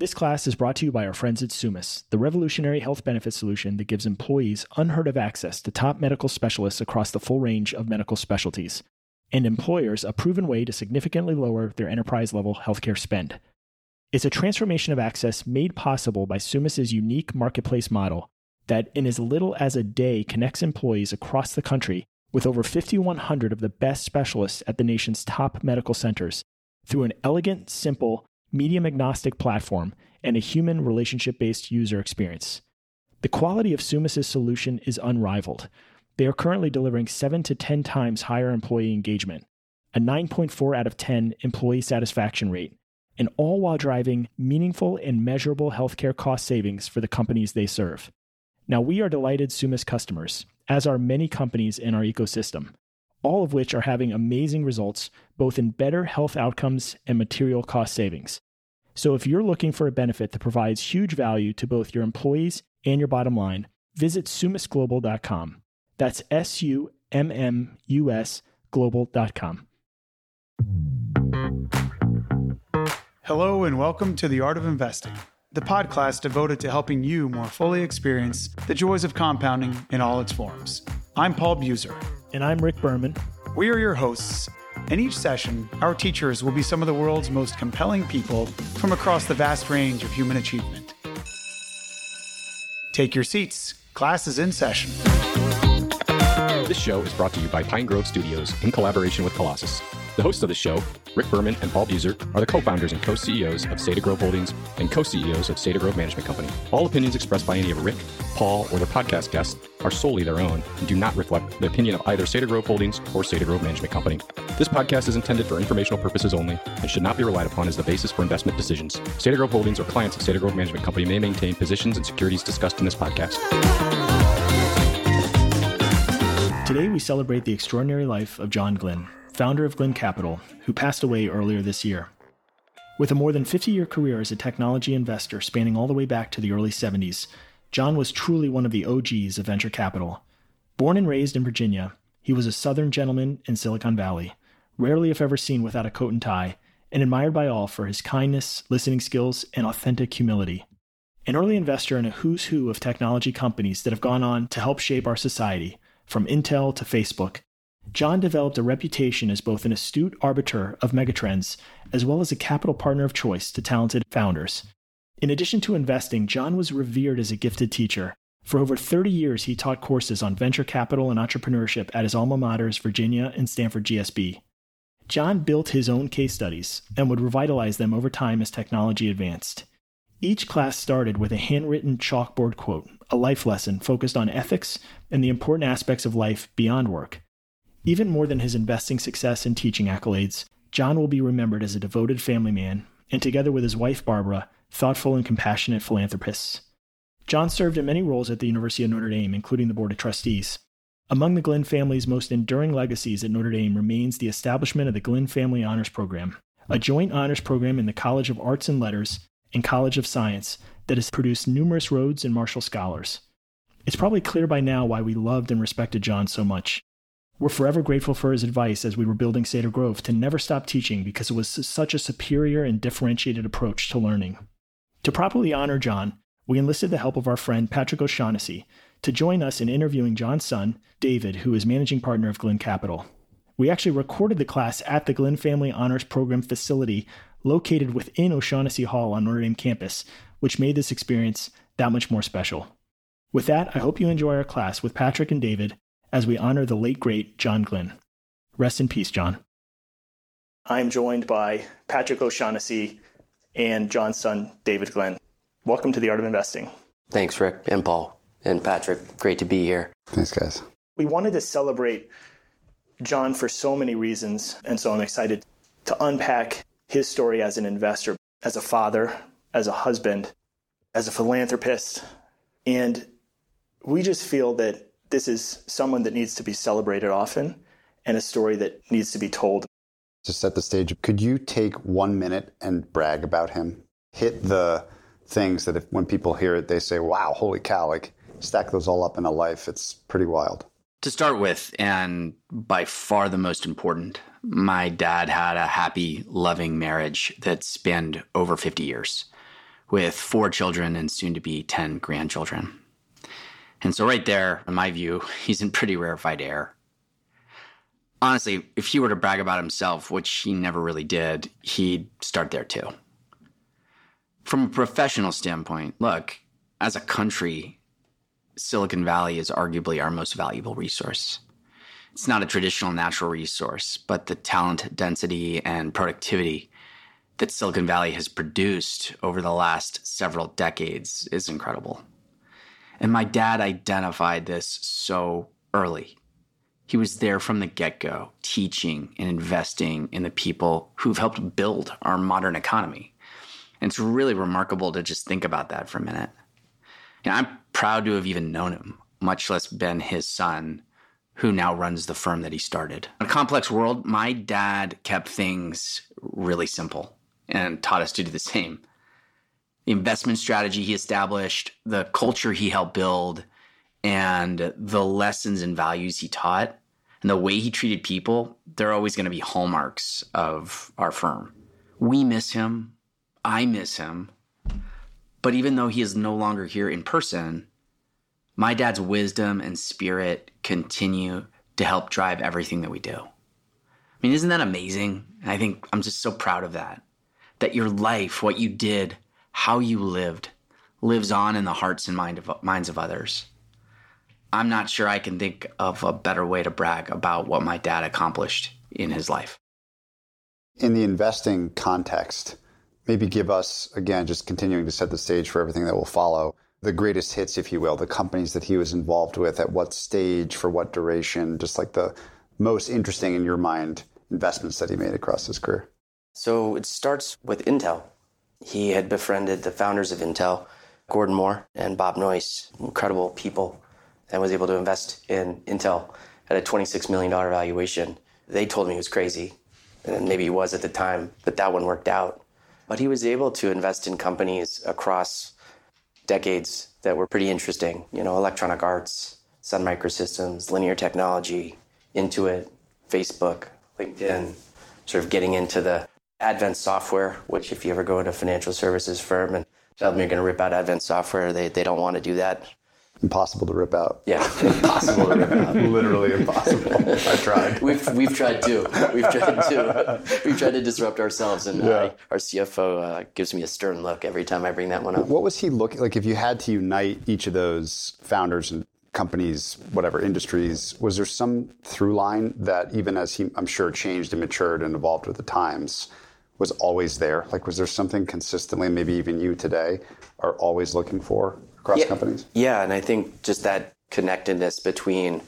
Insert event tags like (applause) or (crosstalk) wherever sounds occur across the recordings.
This class is brought to you by our friends at Summus, the revolutionary health benefit solution that gives employees unheard of access to top medical specialists across the full range of medical specialties, and employers a proven way to significantly lower their enterprise level healthcare spend. It's a transformation of access made possible by Summus's unique marketplace model that, in as little as a day, connects employees across the country with over 5,100 of the best specialists at the nation's top medical centers through an elegant, simple, medium agnostic platform, and a human relationship based user experience. The quality of Summus's solution is unrivaled. They are currently delivering 7 to 10 times higher employee engagement, a 9.4 out of 10 employee satisfaction rate, and all while driving meaningful and measurable healthcare cost savings for the companies they serve. Now, we are delighted Sumus customers, as are many companies in our ecosystem, all of which are having amazing results both in better health outcomes and material cost savings. So, if you're looking for a benefit that provides huge value to both your employees and your bottom line, visit summusglobal.com. That's S U M M U S global.com. Hello, and welcome to The Art of Investing, the podcast devoted to helping you more fully experience the joys of compounding in all its forms. I'm Paul Buser. And I'm Rick Berman. We are your hosts. In each session, our teachers will be some of the world's most compelling people from across the vast range of human achievement. Take your seats. Class is in session. This show is brought to you by Pine Grove Studios in collaboration with Colossus. The hosts of the show, Rick Berman and Paul Buser, are the co-founders and co-CEOs of Cedar Grove Holdings and co-CEOs of Cedar Grove Management Company. All opinions expressed by any of Rick, Paul, or their podcast guests are solely their own and do not reflect the opinion of either Cedar Grove Holdings or Cedar Grove Management Company. This podcast is intended for informational purposes only and should not be relied upon as the basis for investment decisions. Cedar Grove Holdings or clients of Cedar Grove Management Company may maintain positions and securities discussed in this podcast. Today, we celebrate the extraordinary life of John Glynn, founder of Glynn Capital, who passed away earlier this year. With a more than 50 year career as a technology investor spanning all the way back to the early 70s, John was truly one of the OGs of venture capital. Born and raised in Virginia, he was a Southern gentleman in Silicon Valley, rarely if ever seen without a coat and tie, and admired by all for his kindness, listening skills, and authentic humility. An early investor in a who's who of technology companies that have gone on to help shape our society, from Intel to Facebook, John developed a reputation as both an astute arbiter of megatrends as well as a capital partner of choice to talented founders. In addition to investing, John was revered as a gifted teacher. For over 30 years, he taught courses on venture capital and entrepreneurship at his alma maters, Virginia and Stanford GSB. John built his own case studies and would revitalize them over time as technology advanced. Each class started with a handwritten chalkboard quote, a life lesson focused on ethics and the important aspects of life beyond work. Even more than his investing success and teaching accolades, John will be remembered as a devoted family man and, together with his wife Barbara, thoughtful and compassionate philanthropists. John served in many roles at the University of Notre Dame, including the Board of Trustees. Among the Glynn family's most enduring legacies at Notre Dame remains the establishment of the Glynn Family Honors Program, a joint honors program in the College of Arts and Letters and College of Science that has produced numerous Rhodes and Marshall Scholars. It's probably clear by now why we loved and respected John so much. We're forever grateful for his advice as we were building Cedar Grove to never stop teaching because it was such a superior and differentiated approach to learning. To properly honor John, we enlisted the help of our friend Patrick O'Shaughnessy to join us in interviewing John's son, David, who is managing partner of Glynn Capital. We actually recorded the class at the Glynn Family Honors Program facility located within O'Shaughnessy Hall on Notre Dame campus, which made this experience that much more special. With that, I hope you enjoy our class with Patrick and David as we honor the late great John Glynn. Rest in peace, John. I'm joined by Patrick O'Shaughnessy and John's son, David Glynn. Welcome to the Art of Investing. Thanks, Rick and Paul and Patrick. Great to be here. Thanks, guys. We wanted to celebrate John for so many reasons, and so I'm excited to unpack his story as an investor, as a father, as a husband, as a philanthropist. And we just feel that this is someone that needs to be celebrated often and a story that needs to be told. To set the stage, could you take one minute and brag about him? Hit the things that if, when people hear it, they say, wow, holy cow, like stack those all up in a life. It's pretty wild. To start with, and by far the most important, my dad had a happy, loving marriage that spanned over 50 years. with four children and soon to be 10 grandchildren. And so, right there, in my view, (laughs) he's in pretty rarefied air. Honestly, if he were to brag about himself, which he never really did, he'd start there too. From a professional standpoint, look, as a country, Silicon Valley is arguably our most valuable resource. It's not a traditional natural resource, but the talent density and productivity that Silicon Valley has produced over the last several decades is incredible. And my dad identified this so early. He was there from the get go, teaching and investing in the people who've helped build our modern economy. And it's really remarkable to just think about that for a minute. I'm proud to have even known him, much less been his son, who now runs the firm that he started. In a complex world, my dad kept things really simple and taught us to do the same the investment strategy he established, the culture he helped build, and the lessons and values he taught, and the way he treated people, they're always going to be hallmarks of our firm. We miss him. I miss him. But even though he is no longer here in person, my dad's wisdom and spirit continue to help drive everything that we do. I mean, isn't that amazing? I think I'm just so proud of that. That your life, what you did, how you lived lives on in the hearts and mind of, minds of others. I'm not sure I can think of a better way to brag about what my dad accomplished in his life. In the investing context, maybe give us, again, just continuing to set the stage for everything that will follow, the greatest hits, if you will, the companies that he was involved with, at what stage, for what duration, just like the most interesting in your mind investments that he made across his career. So it starts with Intel. He had befriended the founders of Intel, Gordon Moore and Bob Noyce, incredible people, and was able to invest in Intel at a $26 million valuation. They told me he was crazy, and maybe he was at the time, but that one worked out. But he was able to invest in companies across decades that were pretty interesting. You know, Electronic Arts, Sun Microsystems, Linear Technology, Intuit, Facebook, LinkedIn, sort of getting into the Advent software, which if you ever go into a financial services firm and tell them you're going to rip out Advent software, they, they don't want to do that. Impossible to rip out. Yeah, (laughs) impossible to rip out. Literally impossible. I tried. (laughs) We've, we've tried to. We've tried to. (laughs) We've tried to disrupt ourselves, and Yeah. uh, our CFO uh, gives me a stern look every time I bring that one up. What was he looking like? If you had to unite each of those founders and companies, whatever industries, was there some through line that even as he, I'm sure, changed and matured and evolved with the times, was always there? Like, was there something consistently, maybe even you today, are always looking for across yeah, companies? Yeah, and I think just that connectedness between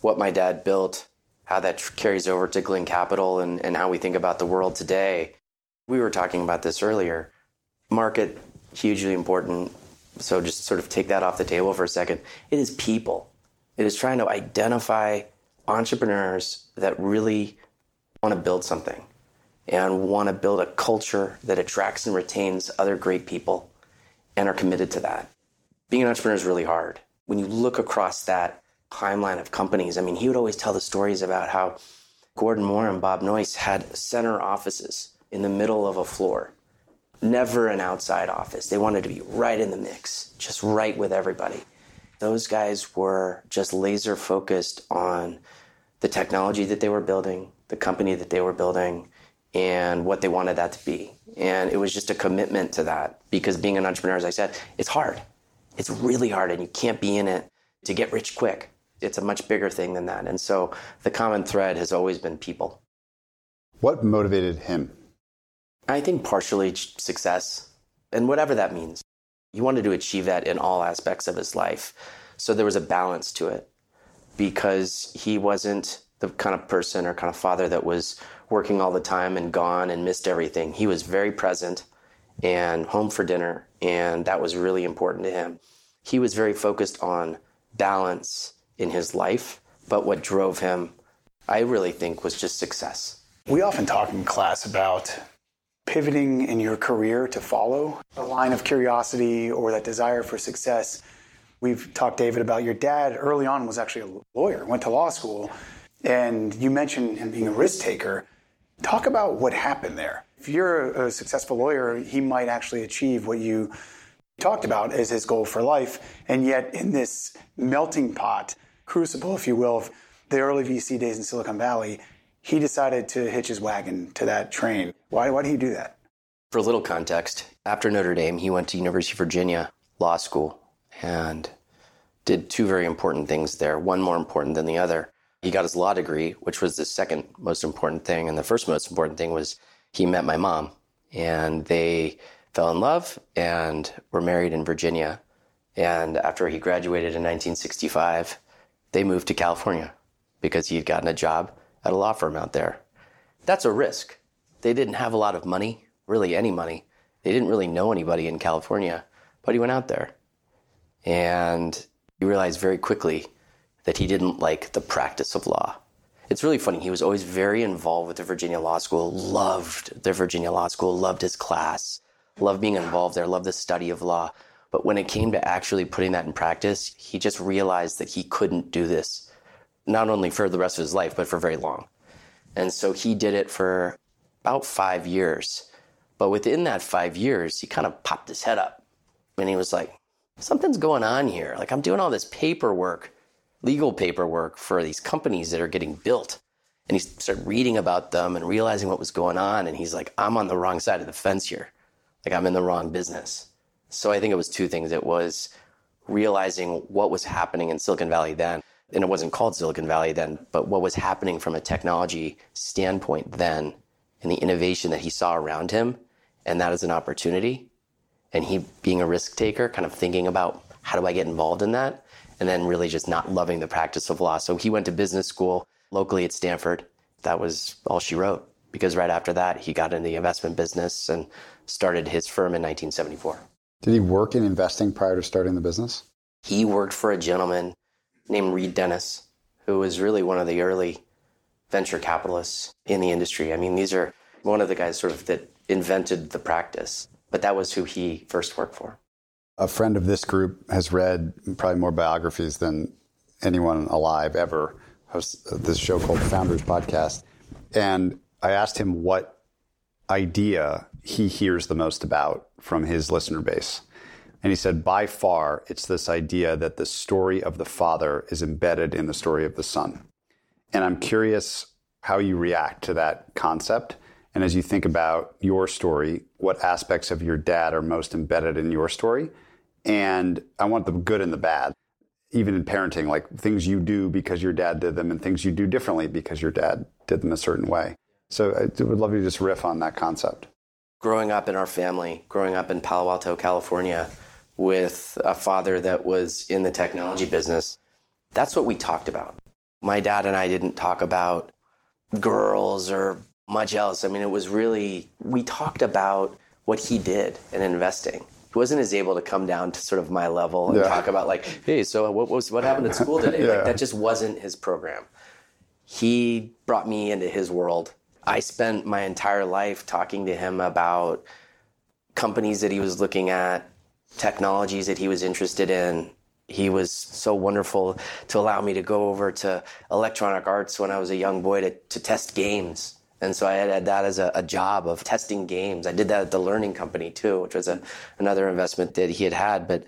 what my dad built, how that tr- carries over to Glynn Capital, and, and how we think about the world today. We were talking about this earlier. Market, hugely important. So just sort of take that off the table for a second. It is people. It is trying to identify entrepreneurs that really want to build something and want to build a culture that attracts and retains other great people and are committed to that being an entrepreneur is really hard. When you look across that timeline of companies, I mean, he would always tell the stories about how Gordon Moore and Bob Noyce had center offices in the middle of a floor, never an outside office. They wanted to be right in the mix, just right with everybody. Those guys were just laser focused on the technology that they were building, the company that they were building, and what they wanted that to be. And it was just a commitment to that because being an entrepreneur, as I said, it's hard. It's really hard, and you can't be in it to get rich quick. It's a much bigger thing than that. And so the common thread has always been people. What motivated him? I think partially success, and whatever that means. He wanted to achieve that in all aspects of his life. So there was a balance to it because he wasn't the kind of person or kind of father that was working all the time and gone and missed everything. He was very present and home for dinner, and that was really important to him. He was very focused on balance in his life, but what drove him, I really think, was just success. We often talk in class about pivoting in your career to follow a line of curiosity or that desire for success. We've talked, David, about your dad early on was actually a lawyer, went to law school, and you mentioned him being a risk taker. Talk about what happened there. if you're a successful lawyer, he might actually achieve what you talked about as his goal for life. And yet, in this melting pot, crucible, if you will, of the early VC days in Silicon Valley, he decided to hitch his wagon to that train. Why, why did he do that? For a little context, after Notre Dame, he went to University of Virginia Law School and did two very important things there, one more important than the other. He got his law degree, which was the second most important thing. And the first most important thing was he met my mom and they fell in love and were married in Virginia. And after he graduated in 1965, they moved to California because he had gotten a job at a law firm out there. That's a risk. They didn't have a lot of money, really any money. They didn't really know anybody in California, but he went out there. And he realized very quickly that he didn't like the practice of law. It's really funny. He was always very involved with the Virginia Law School, loved the Virginia Law School, loved his class, loved being involved there, loved the study of law. But when it came to actually putting that in practice, he just realized that he couldn't do this, not only for the rest of his life, but for very long. And so he did it for about five years. But within that five years, he kind of popped his head up and he was like, something's going on here. Like I'm doing all this paperwork, legal paperwork for these companies that are getting built. And he started reading about them and realizing what was going on. And he's like, I'm on the wrong side of the fence here. Like I'm in the wrong business. So I think it was two things. It was realizing what was happening in Silicon Valley then. And it wasn't called Silicon Valley then, but what was happening from a technology standpoint then and the innovation that he saw around him. And that is an opportunity and he being a risk taker, kind of thinking about how do I get involved in that, and then really just not loving the practice of law. So he went to business school locally at Stanford. That was all she wrote because right after that, he got into the investment business and started his firm in 1974. Did he work in investing prior to starting the business? He worked for a gentleman named Reid Dennis, who was really one of the early venture capitalists in the industry. I mean, these are one of the guys sort of that invented the practice but that was who he first worked for. A friend of this group has read probably more biographies than anyone alive ever. Hosts this show called Founders Podcast, and I asked him what idea he hears the most about from his listener base. And he said, by far, it's this idea that the story of the father is embedded in the story of the son. And I'm curious how you react to that concept and as you think about your story, what aspects of your dad are most embedded in your story? And I want the good and the bad, even in parenting, like things you do because your dad did them and things you do differently because your dad did them a certain way. So I would love you to just riff on that concept. Growing up in our family, growing up in Palo Alto, California, with a father that was in the technology business, that's what we talked about. My dad and I didn't talk about girls or much else. I mean, it was really, we talked about what he did in investing. Wasn't as able to come down to sort of my level and yeah. talk about like, hey, so what was what happened at school today? yeah. Like that just wasn't his program. He brought me into his world. I spent my entire life talking to him about companies that he was looking at, technologies that he was interested in. He was so wonderful to allow me to go over to Electronic Arts when I was a young boy to, to test games and so I had, that as a, a, job of testing games. I did that at the Learning Company too, which was a, another investment that he had had. But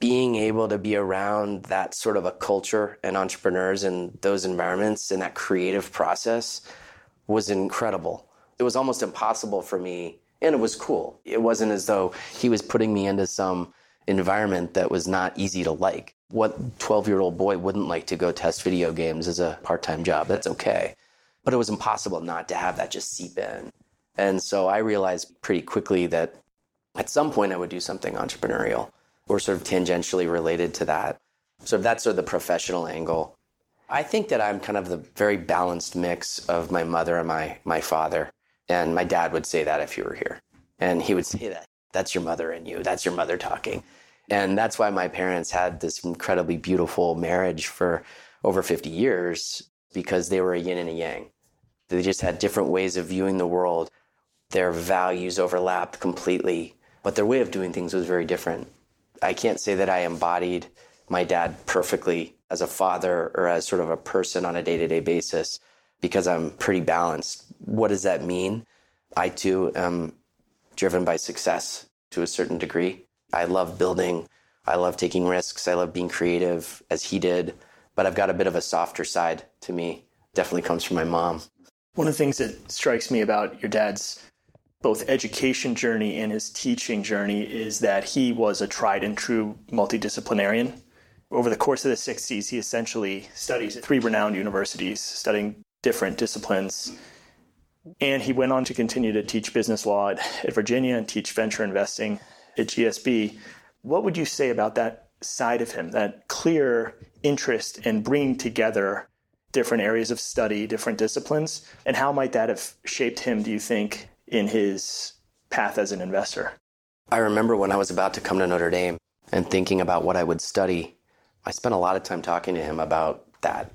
being able to be around that sort of a culture and entrepreneurs and those environments and that creative process was incredible. It was almost impossible for me, and it was cool. It wasn't as though he was putting me into some environment that was not easy to like. What 12 year old boy wouldn't like to go test video games as a part time job? That's okay but it was impossible not to have that just seep in. And so I realized pretty quickly that at some point I would do something entrepreneurial or sort of tangentially related to that. So that's sort of the professional angle. I think that I'm kind of the very balanced mix of my mother and my, my father. And my dad would say that if you were here. And he would say that. That's your mother and you. That's your mother talking. And that's why my parents had this incredibly beautiful marriage for over 50 years because they were a yin and a yang. They just had different ways of viewing the world. Their values overlapped completely, but their way of doing things was very different. I can't say that I embodied my dad perfectly as a father or as sort of a person on a day to day basis because I'm pretty balanced. What does that mean? I too am driven by success to a certain degree. I love building, I love taking risks, I love being creative as he did, but I've got a bit of a softer side to me. Definitely comes from my mom. One of the things that strikes me about your dad's both education journey and his teaching journey is that he was a tried and true multidisciplinarian. Over the course of the 60s, he essentially studies at three renowned universities, studying different disciplines. And he went on to continue to teach business law at, at Virginia and teach venture investing at GSB. What would you say about that side of him, that clear interest in bringing together different areas of study, different disciplines? And how might that have shaped him, do you think, in his path as an investor? I remember when I was about to come to Notre Dame and thinking about what I would study, I spent a lot of time talking to him about that.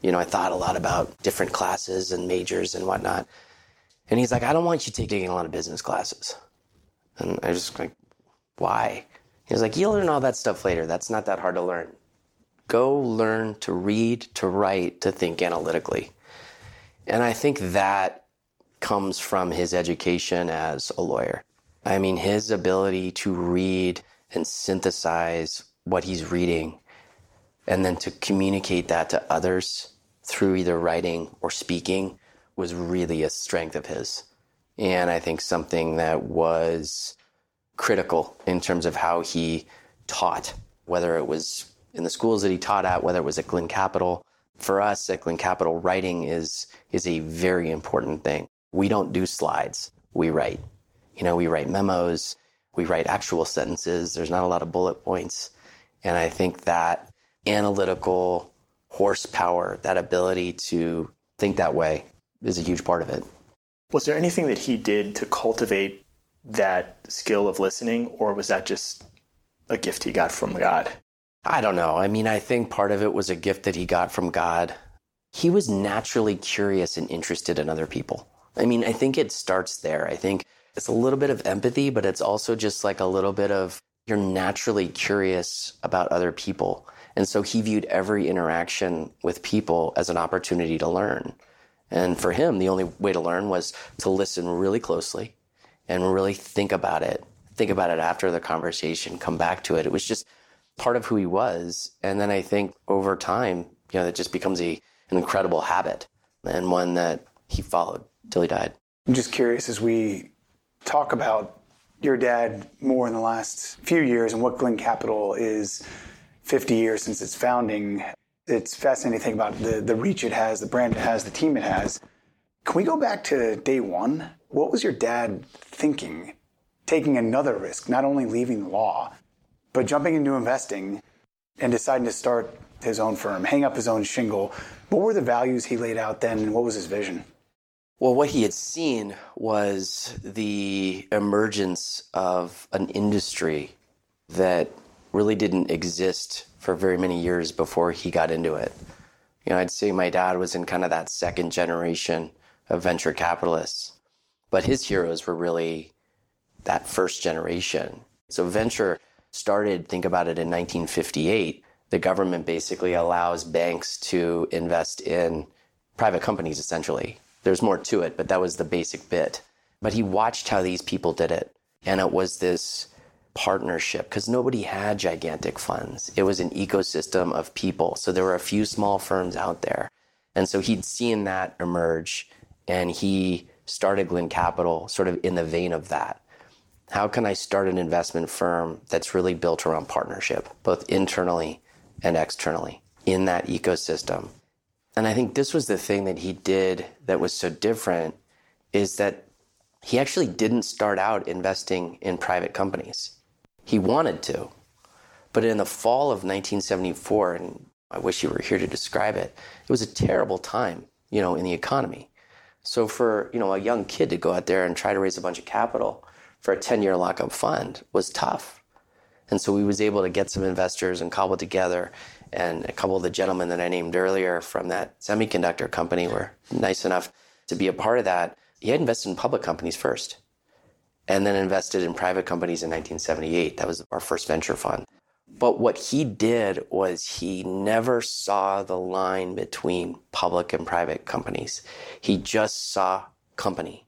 You know, I thought a lot about different classes and majors and whatnot. And he's like, I don't want you taking a lot of business classes. And I just like, why? He was like, you'll learn all that stuff later. That's not that hard to learn. Go learn to read, to write, to think analytically. And I think that comes from his education as a lawyer. I mean, his ability to read and synthesize what he's reading and then to communicate that to others through either writing or speaking was really a strength of his. And I think something that was critical in terms of how he taught, whether it was in the schools that he taught at, whether it was at Glynn Capital. For us at Glynn Capital, writing is, is a very important thing. We don't do slides, we write. You know, we write memos, we write actual sentences. There's not a lot of bullet points. And I think that analytical horsepower, that ability to think that way, is a huge part of it. Was there anything that he did to cultivate that skill of listening, or was that just a gift he got from God? I don't know. I mean, I think part of it was a gift that he got from God. He was naturally curious and interested in other people. I mean, I think it starts there. I think it's a little bit of empathy, but it's also just like a little bit of you're naturally curious about other people. And so he viewed every interaction with people as an opportunity to learn. And for him, the only way to learn was to listen really closely and really think about it. Think about it after the conversation, come back to it. It was just part of who he was. And then I think over time, you know, it just becomes a, an incredible habit and one that he followed till he died. I'm just curious as we talk about your dad more in the last few years and what Glynn Capital is 50 years since its founding. It's fascinating to think about the, the reach it has, the brand it has, the team it has. Can we go back to day one? What was your dad thinking, taking another risk, not only leaving the law, but jumping into investing and deciding to start his own firm, hang up his own shingle? What were the values he laid out then, and what was his vision? Well, what he had seen was the emergence of an industry that really didn't exist for very many years before he got into it. You know, I'd say my dad was in kind of that second generation of venture capitalists, but his heroes were really that first generation. So venture started, think about it, in 1958. The government basically allows banks to invest in private companies, essentially there's more to it, but that was the basic bit. But he watched how these people did it. And it was this partnership because nobody had gigantic funds. It was an ecosystem of people. So there were a few small firms out there. And so he'd seen that emerge and he started Glynn Capital sort of in the vein of that. How can I start an investment firm that's really built around partnership, both internally and externally in that ecosystem? And I think this was the thing that he did that was so different is that he actually didn't start out investing in private companies. He wanted to. But in the fall of 1974, and I wish you were here to describe it, it was a terrible time, you know, in the economy. So for, you know, a young kid to go out there and try to raise a bunch of capital for a 10-year lockup fund was tough. And so we was able to get some investors and cobble together and a couple of the gentlemen that I named earlier from that semiconductor company were nice enough to be a part of that. He had invested in public companies first and then invested in private companies in 1978. That was our first venture fund. But what he did was he never saw the line between public and private companies. He just saw company.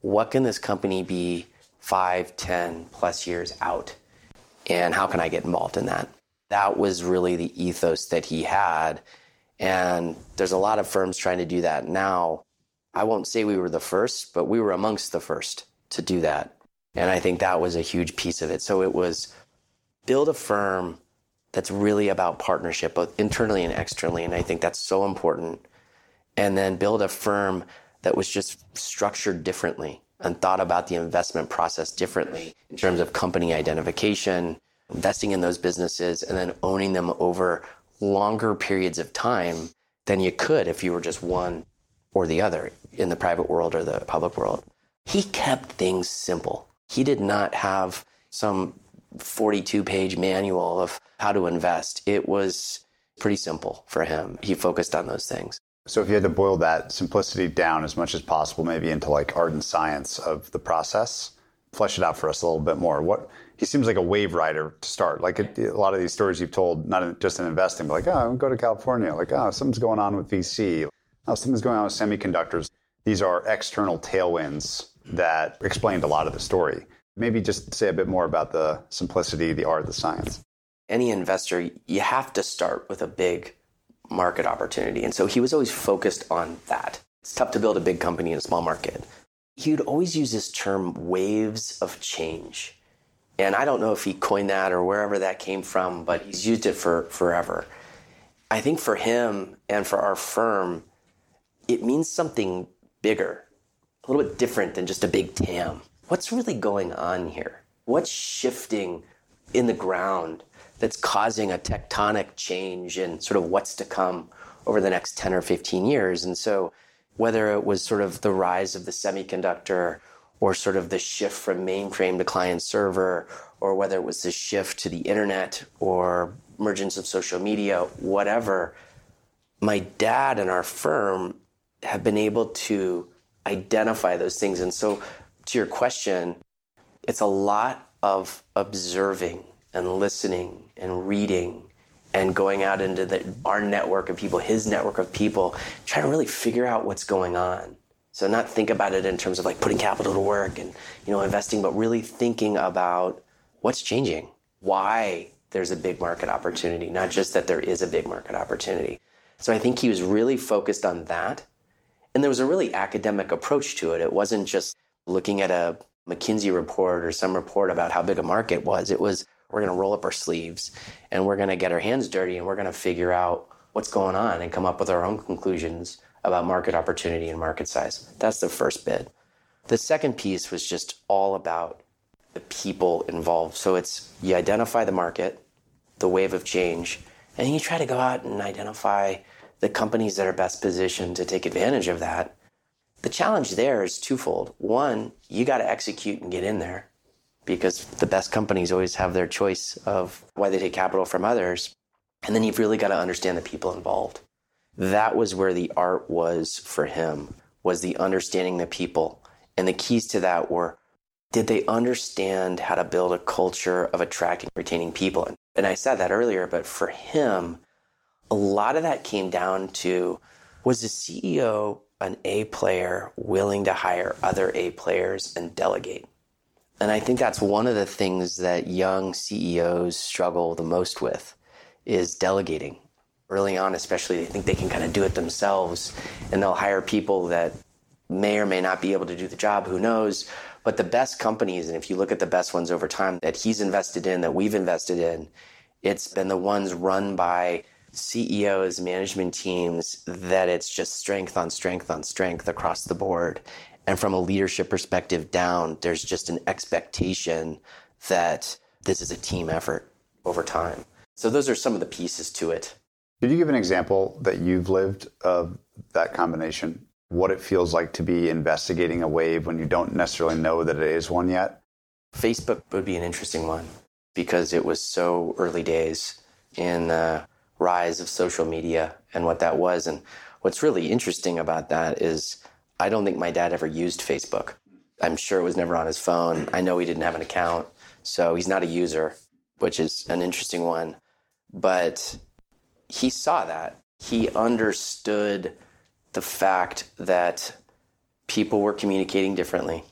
what can this company be five, ten plus years out? And how can I get involved in that? That was really the ethos that he had. And there's a lot of firms trying to do that now. I won't say we were the first, but we were amongst the first to do that. And I think that was a huge piece of it. So it was build a firm that's really about partnership, both internally and externally. And I think that's so important. And then build a firm that was just structured differently and thought about the investment process differently in terms of company identification, investing in those businesses, and then owning them over longer periods of time than you could if you were just one or the other in the private world or the public world. He kept things simple. He did not have some 42 page manual of how to invest. It was pretty simple for him. He focused on those things. So if you had to boil that simplicity down as much as possible, maybe into like art and science of the process, flesh it out for us a little bit more. What he seems like a wave rider to start. Like a, a lot of these stories you've told, not just in investing, but like, oh, I'm going to go to California. Like, oh, something's going on with VC. Oh, something's going on with semiconductors. These are external tailwinds that explained a lot of the story. Maybe just say a bit more about the simplicity, the art, the science. Any investor, you have to start with a big market opportunity. And so he was always focused on that. It's tough to build a big company in a small market. He would always use this term waves of change. And I don't know if he coined that or wherever that came from, but he's used it for forever. I think for him and for our firm, it means something bigger, a little bit different than just a big TAM. What's really going on here? What's shifting in the ground that's causing a tectonic change in sort of what's to come over the next 10 or 15 years. And so, whether it was sort of the rise of the semiconductor or sort of the shift from mainframe to client server, or whether it was the shift to the internet or emergence of social media, whatever, my dad and our firm have been able to identify those things. And so, to your question, it's a lot of observing and listening and reading and going out into the, our network of people, his network of people, trying to really figure out what's going on. So not think about it in terms of like putting capital to work and you know investing, but really thinking about what's changing, why there's a big market opportunity, not just that there is a big market opportunity. So I think he was really focused on that. And there was a really academic approach to it. It wasn't just looking at a McKinsey report or some report about how big a market was. It was we're going to roll up our sleeves and we're going to get our hands dirty and we're going to figure out what's going on and come up with our own conclusions about market opportunity and market size. That's the first bit. The second piece was just all about the people involved. So it's you identify the market, the wave of change, and you try to go out and identify the companies that are best positioned to take advantage of that. The challenge there is twofold. One, you got to execute and get in there because the best companies always have their choice of why they take capital from others. And then you've really got to understand the people involved. That was where the art was for him, was the understanding the people. And the keys to that were did they understand how to build a culture of attracting, retaining people? And I said that earlier, but for him, a lot of that came down to was the CEO an A player willing to hire other A players and delegate? And I think that's one of the things that young CEOs struggle the most with is delegating. Early on, especially, they think they can kind of do it themselves and they'll hire people that may or may not be able to do the job, who knows. But the best companies, and if you look at the best ones over time that he's invested in, that we've invested in, it's been the ones run by CEOs, management teams, that it's just strength on strength on strength across the board. And from a leadership perspective down, there's just an expectation that this is a team effort over time. So those are some of the pieces to it. Did you give an example that you've lived of that combination? What it feels like to be investigating a wave when you don't necessarily know that it is one yet? Facebook would be an interesting one because it was so early days in the rise of social media and what that was. And what's really interesting about that is I don't think my dad ever used Facebook. I'm sure it was never on his phone. I know he didn't have an account, so he's not a user, which is an interesting one. But he saw that. He understood the fact that people were communicating differently.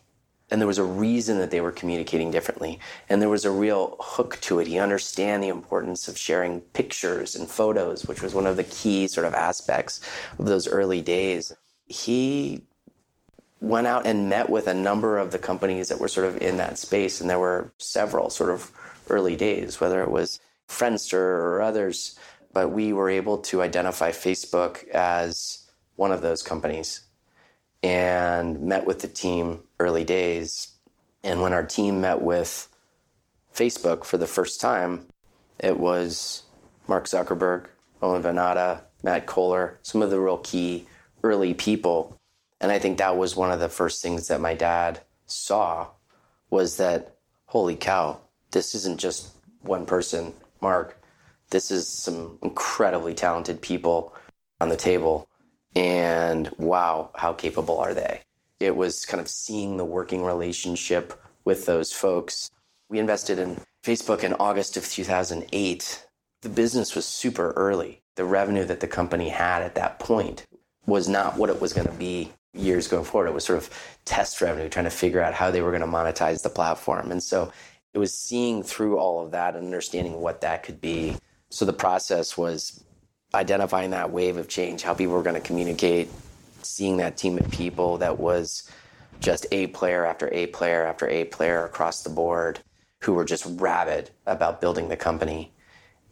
And there was a reason that they were communicating differently. And there was a real hook to it. He understand the importance of sharing pictures and photos, which was one of the key sort of aspects of those early days. He went out and met with a number of the companies that were sort of in that space. And there were several sort of early days, whether it was Friendster or others. But we were able to identify Facebook as one of those companies and met with the team early days. And when our team met with Facebook for the first time, it was Mark Zuckerberg, Owen Van Natta, Matt Cohler, some of the real key early people. And I think that was one of the first things that my dad saw was that, holy cow, this isn't just one person, Mark. This is some incredibly talented people on the table. And wow, how capable are they? It was kind of seeing the working relationship with those folks. We invested in Facebook in August of 2008. The business was super early. The revenue that the company had at that point was not what it was going to be years going forward. It was sort of test revenue, trying to figure out how they were going to monetize the platform. And so it was seeing through all of that and understanding what that could be. So the process was identifying that wave of change, how people were going to communicate, seeing that team of people that was just A player after A player after A player across the board who were just rabid about building the company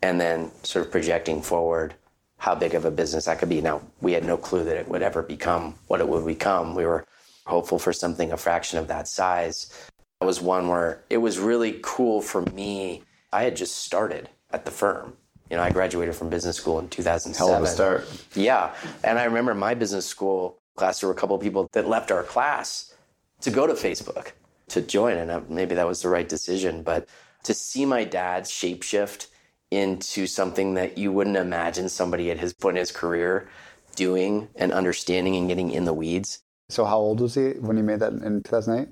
and then sort of projecting forward how big of a business that could be. Now, we had no clue that it would ever become what it would become. We were hopeful for something a fraction of that size. That was one where it was really cool for me. I had just started at the firm you know, I graduated from business school in 2007. Hell of a start. Yeah. And I remember my business school class, there were a couple of people that left our class to go to Facebook to join. And uh, maybe that was the right decision. But to see my dad shapeshift into something that you wouldn't imagine somebody at his point in his career doing and understanding and getting in the weeds. So, how old was he when he made that in 2008?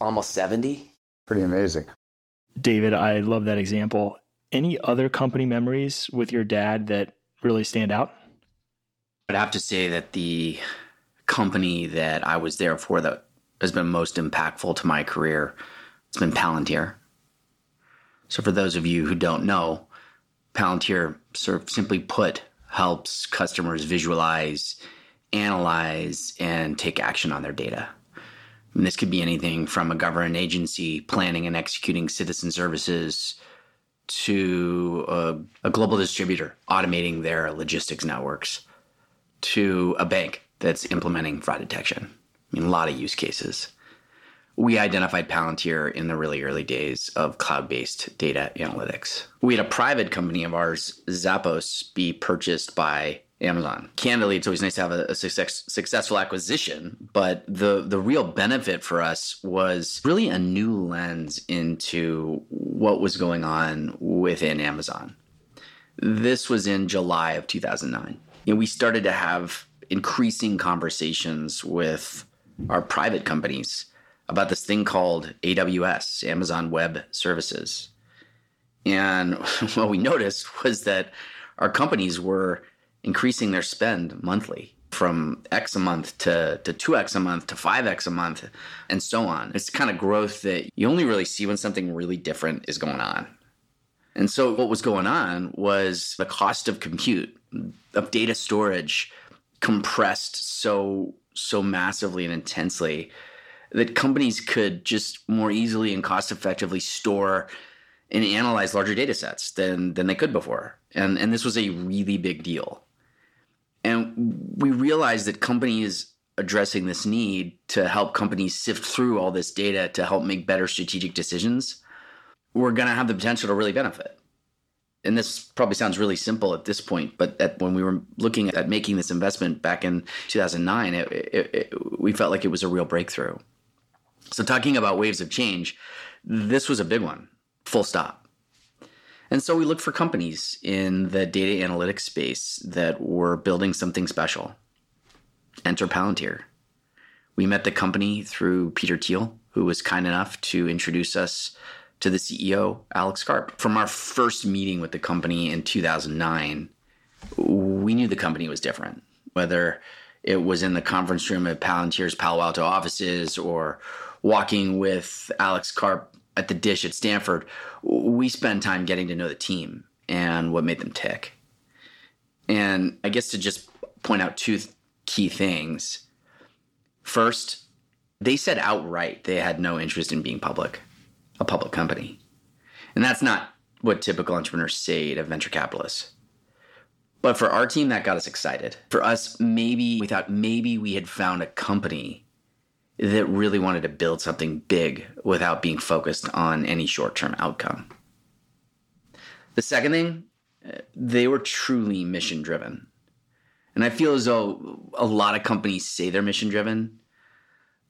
Almost 70. Pretty amazing. David, I love that example. Any other company memories with your dad that really stand out? I'd have to say that the company that I was there for that has been most impactful to my career, it's been Palantir. So for those of you who don't know, Palantir sort of simply put helps customers visualize, analyze, and take action on their data. And this could be anything from a government agency planning and executing citizen services to a, a global distributor automating their logistics networks to a bank that's implementing fraud detection. I mean, a lot of use cases. We identified Palantir in the really early days of cloud based data analytics. We had a private company of ours, Zappos, be purchased by Amazon. Candidly, it's always nice to have a, a success, successful acquisition, but the the real benefit for us was really a new lens into what was going on within Amazon. This was in July of 2009. You know, we started to have increasing conversations with our private companies about this thing called AWS, Amazon Web Services. And (laughs) what we noticed was that our companies were increasing their spend monthly from X a month to, to 2X a month to 5X a month and so on. It's the kind of growth that you only really see when something really different is going on. And so what was going on was the cost of compute, of data storage compressed so so massively and intensely that companies could just more easily and cost effectively store and analyze larger data sets than than they could before. And and this was a really big deal. And we realized that companies addressing this need to help companies sift through all this data to help make better strategic decisions were going to have the potential to really benefit. And this probably sounds really simple at this point, but at, when we were looking at making this investment back in 2009, it, it, it, we felt like it was a real breakthrough. So, talking about waves of change, this was a big one, full stop. And so we looked for companies in the data analytics space that were building something special. Enter Palantir. We met the company through Peter Thiel, who was kind enough to introduce us to the CEO, Alex Karp. From our first meeting with the company in 2009, we knew the company was different. Whether it was in the conference room at Palantir's Palo Alto offices or walking with Alex Karp at the dish at Stanford, we spend time getting to know the team and what made them tick. And I guess to just point out two th- key things. First, they said outright they had no interest in being public, a public company. And that's not what typical entrepreneurs say to venture capitalists. But for our team, that got us excited. For us, maybe we thought maybe we had found a company that really wanted to build something big without being focused on any short term outcome. The second thing, uh, they were truly mission driven. And I feel as though a lot of companies say they're mission driven,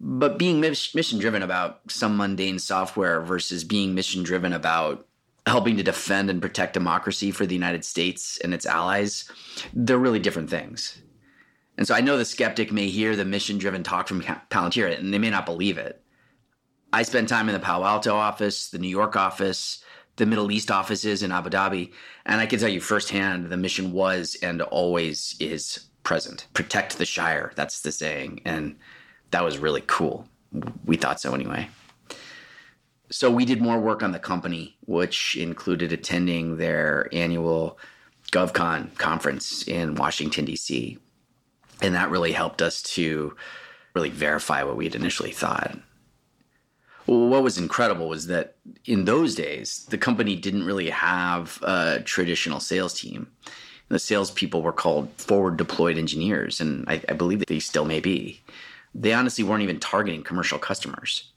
but being mission driven about some mundane software versus being mission driven about helping to defend and protect democracy for the United States and its allies, they're really different things. And so I know the skeptic may hear the mission driven talk from Palantir and they may not believe it. I spend time in the Palo Alto office, the New York office, the Middle East offices in Abu Dhabi, and I can tell you firsthand the mission was and always is present. Protect the Shire, that's the saying. And that was really cool. We thought so anyway so we did more work on the company, which included attending their annual GovCon conference in Washington, D.C. And that really helped us to really verify what we had initially thought. What was incredible was that in those days, the company didn't really have a traditional sales team. The salespeople were called forward deployed engineers, and I, I believe that they still may be. They honestly weren't even targeting commercial customers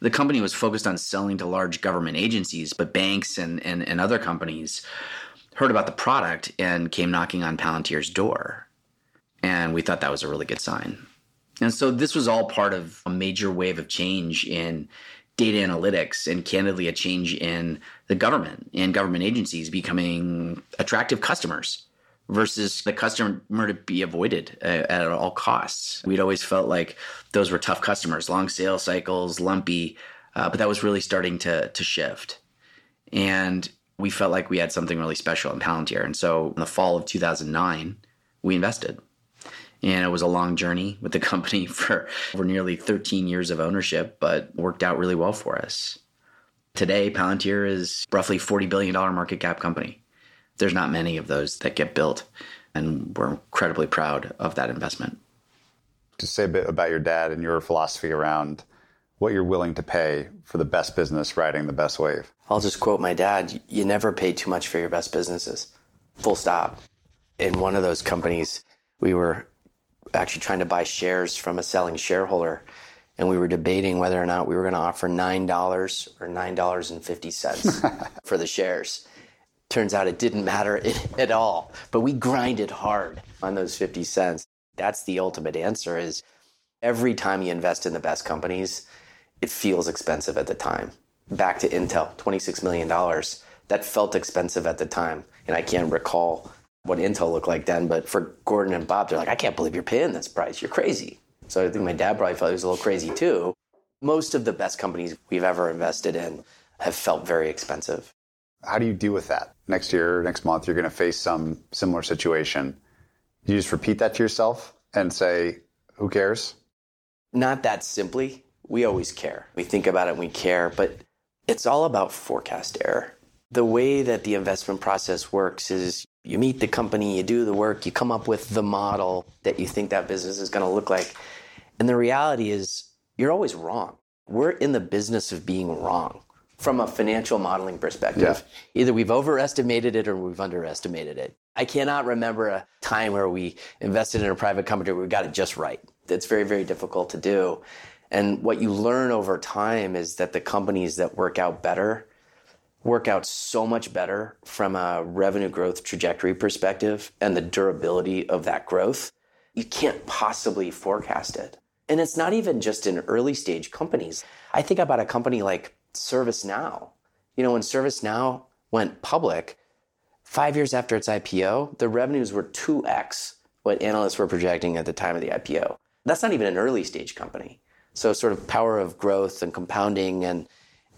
the company was focused on selling to large government agencies, but banks and, and, and other companies heard about the product and came knocking on Palantir's door. And we thought that was a really good sign. And so this was all part of a major wave of change in data analytics and candidly a change in the government and government agencies becoming attractive customers versus the customer to be avoided at, at all costs. We'd always felt like those were tough customers, long sales cycles, lumpy, uh, but that was really starting to to shift. And we felt like we had something really special in Palantir. And so in the fall of 2009, we invested. And it was a long journey with the (laughs) company for over nearly 13 years of ownership, but worked out really well for us. Today, Palantir is roughly $40 billion market cap company there's not many of those that get built. And we're incredibly proud of that investment. To say a bit about your dad and your philosophy around what you're willing to pay for the best business riding the best wave. I'll just quote my dad you never pay too much for your best businesses. Full stop. In one of those companies, we were actually trying to buy shares from a selling shareholder and we were debating whether or not we were going to offer $9 or $9.50 (laughs) for the shares. Turns out it didn't matter (laughs) at all, but we grinded hard on those 50 cents. That's the ultimate answer is every time you invest in the best companies, it feels expensive at the time. Back to Intel, $26 million. That felt expensive at the time. And I can't recall what Intel looked like then, but for Gordon and Bob, they're like, I can't believe you're paying this price. You're crazy. So I think my dad probably felt he was a little crazy too. Most of the best companies we've ever invested in have felt very expensive. How do you deal with that? Next year, next month, you're going to face some similar situation. You just repeat that to yourself and say, who cares? Not that simply. We always care. We think about it and we care, but it's all about forecast error. The way that the investment process works is you meet the company, you do the work, you come up with the model that you think that business is going to look like. And the reality is, you're always wrong. We're in the business of being wrong from a financial modeling perspective. Yeah. Either we've overestimated it or we've underestimated it. I cannot remember a time where we invested in a private company where we got it just right. It's very, very difficult to do. And what you learn over time is that the companies that work out better work out so much better from a revenue growth trajectory perspective and the durability of that growth. You can't possibly forecast it. And it's not even just in early stage companies. I think about a company like ServiceNow. You know, when ServiceNow went public, five years after its IPO, the revenues were 2x what analysts were projecting at the time of the IPO. That's not even an early stage company. So, sort of power of growth and compounding. And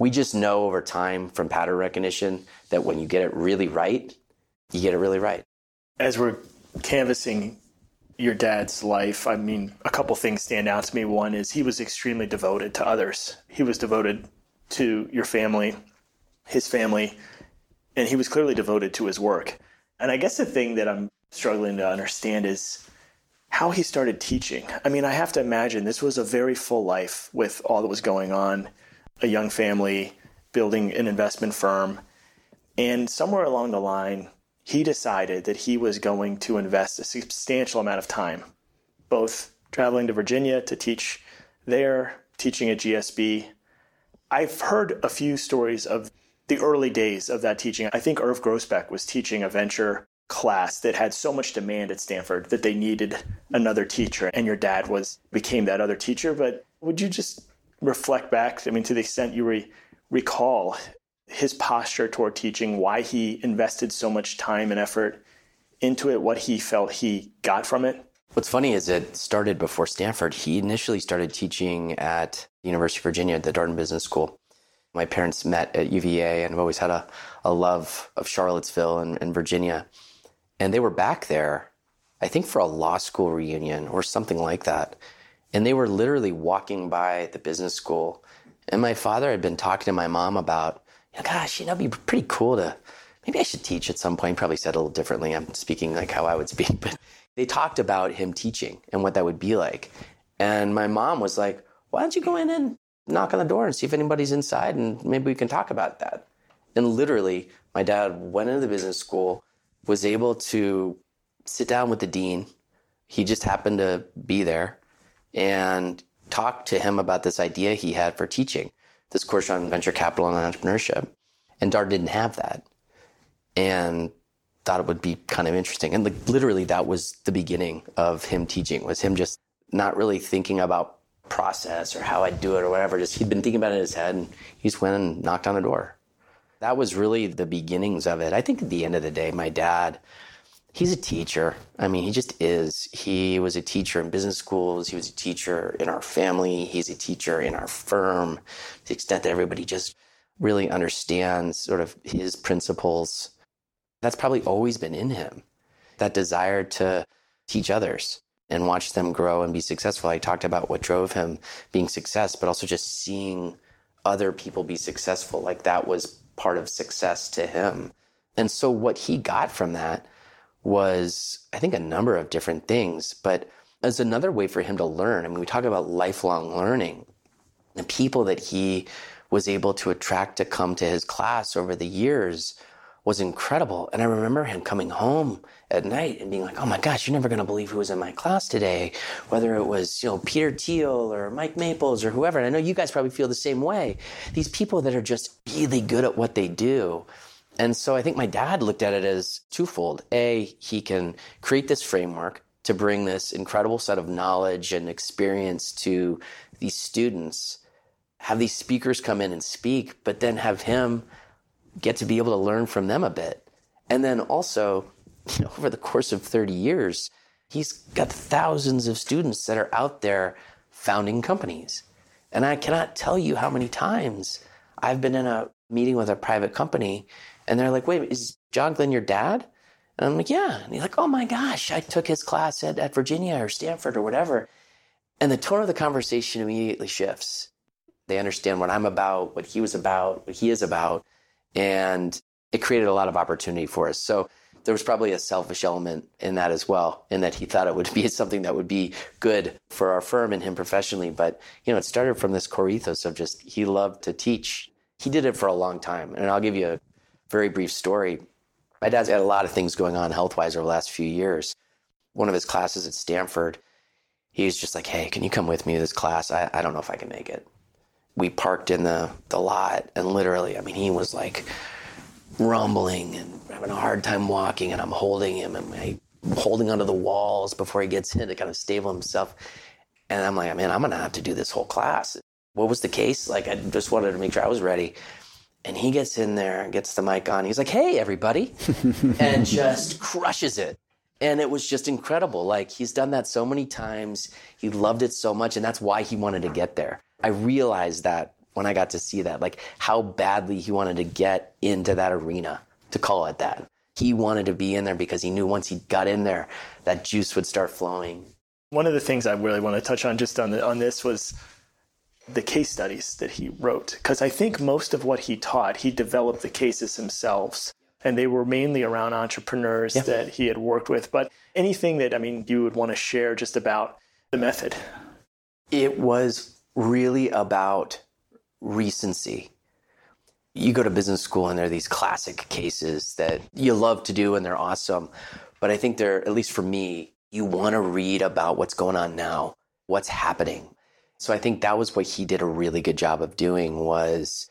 we just know over time from pattern recognition that when you get it really right, you get it really right. As we're canvassing your dad's life, I mean, a couple things stand out to me. One is he was extremely devoted to others. He was devoted to your family, his family, and he was clearly devoted to his work. And I guess the thing that I'm struggling to understand is how he started teaching. I mean, I have to imagine this was a very full life with all that was going on, a young family, building an investment firm. And somewhere along the line, he decided that he was going to invest a substantial amount of time, both traveling to Virginia to teach there, teaching at GSB. I've heard a few stories of the early days of that teaching. I think Irv Grousbeck was teaching a venture class that had so much demand at Stanford that they needed another teacher and your dad was became that other teacher but would you just reflect back I mean to the extent you re- recall his posture toward teaching why he invested so much time and effort into it what he felt he got from it What's funny is it started before Stanford. He initially started teaching at the University of Virginia at the Darden Business School. My parents met at UVA and have always had a, a love of Charlottesville and, and Virginia. And they were back there, I think for a law school reunion or something like that. And they were literally walking by the business school. And my father had been talking to my mom about, gosh, you know, it'd be pretty cool to, maybe I should teach at some point. Probably said a little differently. I'm speaking like how I would speak, but they talked about him teaching and what that would be like. And my mom was like, why don't you go in and knock on the door and see if anybody's inside and maybe we can talk about that. And literally, my dad went into the business school, was able to sit down with the dean. He just happened to be there and talked to him about this idea he had for teaching this course on venture capital and entrepreneurship. And Dart didn't have that. And thought it would be kind of interesting. And like literally that was the beginning of him teaching, was him just not really thinking about process or how I'd do it or whatever. Just he'd been thinking about it in his head and he just went and knocked on the door that was really the beginnings of it. I think at the end of the day, my dad, he's a teacher. I mean, he just is. He was a teacher in business schools. He was a teacher in our family. He's a teacher in our firm to the extent that everybody just really understands sort of his principles. That's probably always been in him that desire to teach others and watch them grow and be successful. I talked about what drove him being success, but also just seeing other people be successful. Like that was part of success to him. And so what he got from that was, I think, a number of different things, but as another way for him to learn. I mean, we talk about lifelong learning. The people that he was able to attract to come to his class over the years was incredible. And I remember him coming home at night and being like, oh my gosh, you're never going to believe who was in my class today. Whether it was, you know, Peter Thiel or Mike Maples or whoever. And I know you guys probably feel the same way. These people that are just really good at what they do. And so I think my dad looked at it as twofold. A, he can create this framework to bring this incredible set of knowledge and experience to these students, have these speakers come in and speak, but then have him get to be able to learn from them a bit. And then also, (laughs) you know, over the course of 30 years, he's got thousands of students that are out there founding companies. And I cannot tell you how many times I've been in a meeting with a private company and they're like, wait, is John Glynn your dad? And I'm like, yeah. And he's like, oh my gosh, I took his class at, at Virginia or Stanford or whatever. And the tone of the conversation immediately shifts. They understand what I'm about, what he was about, what he is about and it created a lot of opportunity for us. So there was probably a selfish element in that as well, in that he thought it would be (laughs) something that would be good for our firm and him professionally. But you know, it started from this core ethos of just he loved to teach. He did it for a long time, and I'll give you a very brief story. My dad's had a lot of things going on health wise over the last few years. One of his classes at Stanford, he was just like, "Hey, can you come with me to this class? I, I don't know if I can make it." we parked in the, the lot and literally, I mean, he was like rumbling and having a hard time walking and I'm holding him and I'm holding onto the walls before he gets (laughs) in to kind of stable himself. And I'm like, man, I'm going to have to do this whole class. What was the case? Like, I just wanted to make sure I was ready. And he gets in there and gets the mic on. He's like, hey, everybody. and (laughs) just crushes it. And it was just incredible. Like, he's done that so many times. He loved it so much. And that's why he wanted to get there. I realized that when I got to see that, like how badly he wanted to get into that arena, to call it that. He wanted to be in there because he knew once he got in there, that juice would start flowing. One of the things I really want to touch on just on the, on this was the case studies that he wrote because I think most of what he taught, he developed the cases himself and they were mainly around entrepreneurs yeah. that he had worked with. But anything that I mean you would want to share just about the method? It was really about recency. You go to business school and there are these classic cases that you love to do and they're awesome. But I think they're, at least for me, you want to read about what's going on now, what's happening. So I think that was what he did a really good job of doing was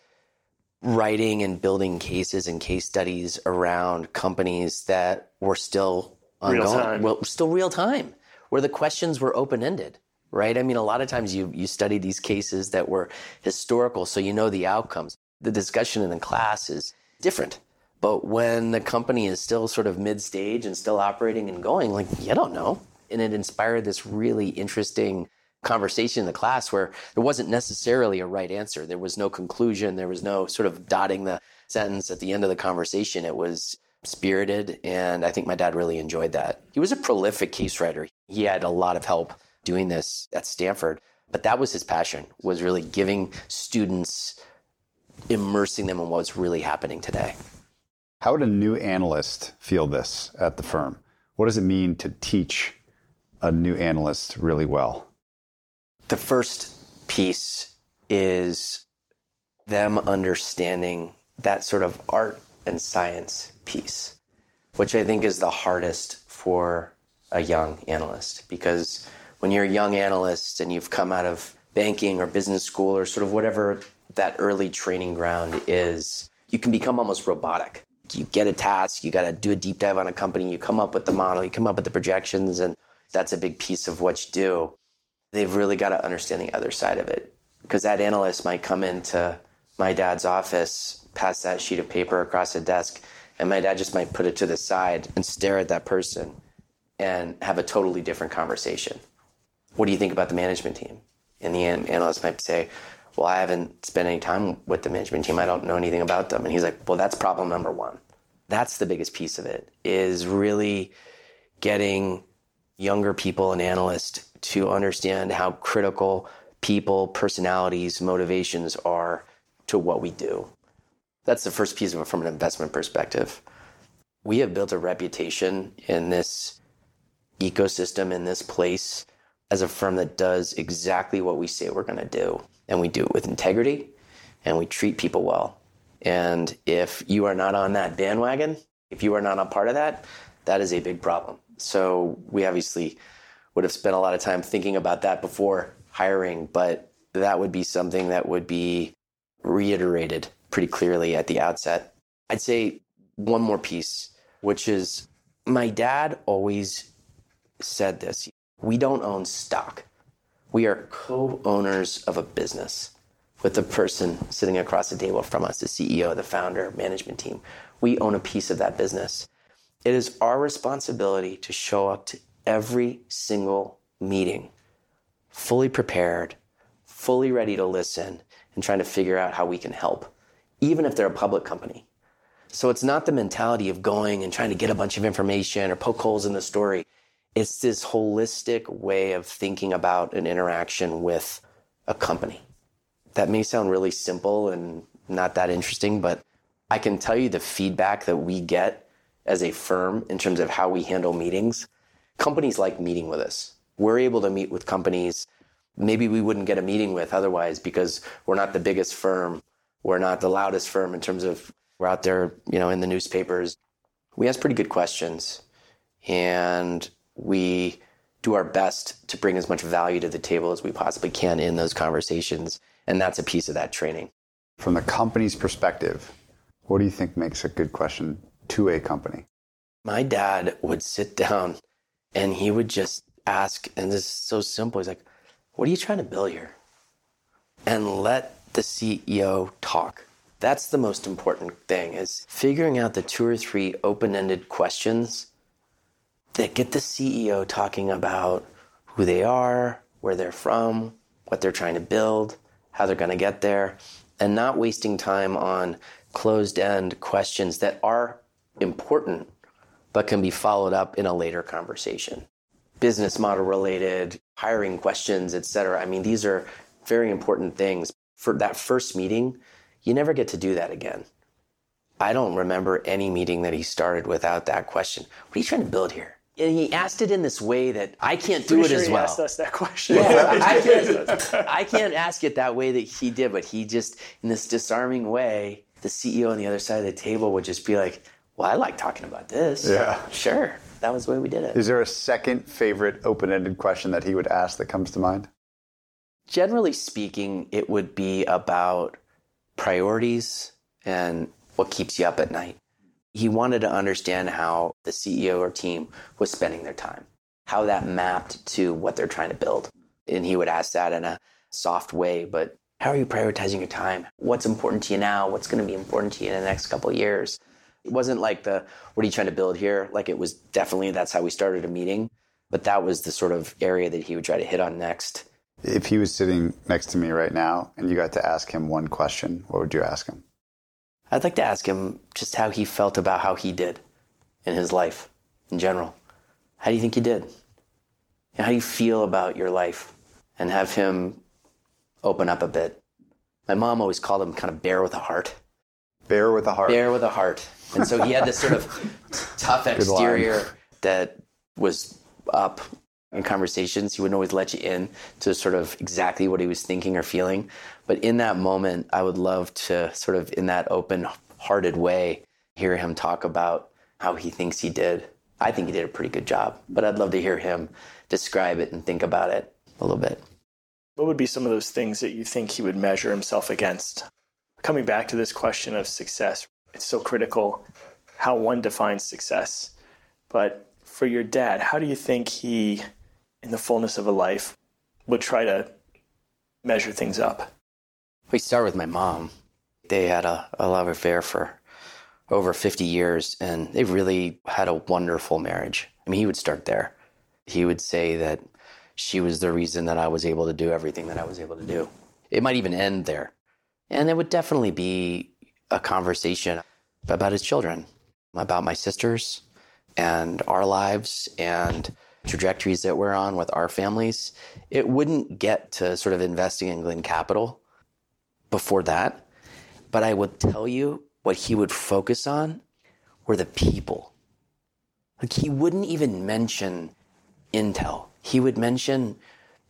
writing and building cases and case studies around companies that were still ongoing, real time. well, still real time, where the questions were open ended, right? I mean, a lot of times you you study these cases that were historical, so you know the outcomes. The discussion in the class is different. But when the company is still sort of mid stage and still operating and going, like, you don't know. And it inspired this really interesting conversation in the class where there wasn't necessarily a right answer. There was no conclusion. There was no sort of dotting the sentence at the end of the conversation. It was spirited. And I think my dad really enjoyed that. He was a prolific case writer. He had a lot of help doing this at Stanford, but that was his passion was really giving students, immersing them in what's really happening today. How would a new analyst feel this at the firm? What does it mean to teach a new analyst really well? The first piece is them understanding that sort of art and science piece, which I think is the hardest for a young analyst because when you're a young analyst and you've come out of banking or business school or sort of whatever that early training ground is, you can become almost robotic. You get a task, you got to do a deep dive on a company, you come up with the model, you come up with the projections, and that's a big piece of what you do they've really got to understand the other side of it. Because that analyst might come into my dad's office, pass that sheet of paper across the desk, and my dad just might put it to the side and stare at that person and have a totally different conversation. What do you think about the management team? And the analyst might say, Well, I haven't spent any time with the management team. I don't know anything about them. And he's like, Well, that's problem number one. That's the biggest piece of it, is really getting younger people and analysts to understand how critical people, personalities, motivations are to what we do. That's the first piece of it from an investment perspective. We have built a reputation in this ecosystem, in this place, as a firm that does exactly what we say we're going to do. And we do it with integrity and we treat people well. And if you are not on that bandwagon, if you are not a part of that, that is a big problem. So we obviously would have spent a lot of time thinking about that before hiring, but that would be something that would be reiterated pretty clearly at the outset. I'd say one more piece, which is my dad always said this we don't own stock. We are co owners of a business with the person sitting across the table from us, the CEO, the founder, management team. We own a piece of that business. It is our responsibility to show up to every single meeting fully prepared, fully ready to listen, and trying to figure out how we can help, even if they're a public company. So it's not the mentality of going and trying to get a bunch of information or poke holes in the story. It's this holistic way of thinking about an interaction with a company. That may sound really simple and not that interesting, but I can tell you the feedback that we get as a firm in terms of how we handle meetings companies like meeting with us. We're able to meet with companies maybe we wouldn't get a meeting with otherwise because we're not the biggest firm. We're not the loudest firm in terms of we're out there, you know, in the newspapers. We ask pretty good questions and we do our best to bring as much value to the table as we possibly can in those conversations. And that's a piece of that training. From the company's perspective, what do you think makes a good question to a company? My dad would sit down and he would just ask, and this is so simple. He's like, What are you trying to build here? And let the CEO talk. That's the most important thing is figuring out the two or three open-ended questions that get the CEO talking about who they are, where they're from, what they're trying to build, how they're going to get there, and not wasting time on closed end questions that are important but can be followed up in a later conversation. Business model related, hiring questions, etc. I mean, these are very important things. For that first meeting, you never get to do that again. I don't remember any meeting that he started without that question. What are you trying to build here? And he asked it in this way that I can't do it sure as he well. asked us that question. Yeah, (laughs) I can't, I can't ask it that way that he did, but he just, in this disarming way, the CEO on the other side of the table would just be like, Well, I like talking about this. Yeah. Sure. That was the way we did it. Is there a second favorite open ended question that he would ask that comes to mind? Generally speaking, it would be about priorities and what keeps you up at night. He wanted to understand how the CEO or team was spending their time, how that mapped to what they're trying to build. And he would ask that in a soft way, but how are you prioritizing your time? What's important to you now? What's going to be important to you in the next couple of years? It wasn't like the, what are you trying to build here? Like it was definitely, that's how we started a meeting. But that was the sort of area that he would try to hit on next. If he was sitting next to me right now and you got to ask him one question, what would you ask him? I'd like to ask him just how he felt about how he did in his life in general. How do you think he did? And how do you feel about your life? And have him open up a bit. My mom always called him kind of bear with a heart. Bear with a heart. Bear with a heart. And so he had this sort of (laughs) tough exterior that was up in conversations. He wouldn't always let you in to sort of exactly what he was thinking or feeling. But in that moment, I would love to sort of, in that open hearted way, hear him talk about how he thinks he did. I think he did a pretty good job, but I'd love to hear him describe it and think about it a little bit. What would be some of those things that you think he would measure himself against? Coming back to this question of success, it's so critical how one defines success. But for your dad, how do you think he, in the fullness of a life, would try to measure things up? We start with my mom. They had a, a love affair for over 50 years, and they really had a wonderful marriage. I mean, he would start there. He would say that she was the reason that I was able to do everything that I was able to do. It might even end there. And it would definitely be a conversation about his children, about my sisters and our lives and trajectories that we're on with our families. It wouldn't get to sort of investing in Glynn Capital before that. But I would tell you what he would focus on were the people. Like he wouldn't even mention Intel. He would mention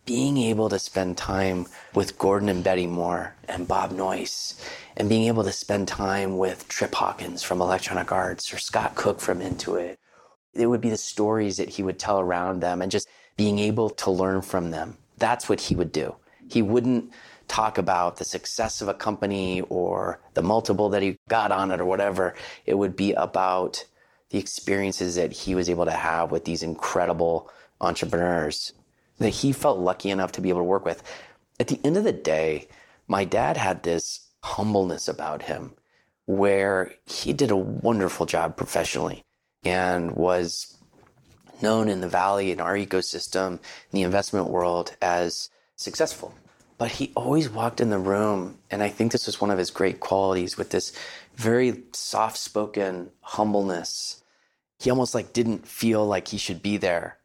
being able to spend time with Gordon and Betty Moore and Bob Noyce and being able to spend time with Trip Hawkins from Electronic Arts or Scott Cook from Intuit. It would be the stories that he would tell around them and just being able to learn from them. That's what he would do. He wouldn't talk about the success of a company or the multiple that he got on it or whatever. It would be about the experiences that he was able to have with these incredible entrepreneurs that he felt lucky enough to be able to work with. At the end of the day, my dad had this humbleness about him where he did a wonderful job professionally and was known in the valley in our ecosystem in the investment world as successful. But he always walked in the room and i think this was one of his great qualities with this very soft-spoken humbleness. He almost like didn't feel like he should be there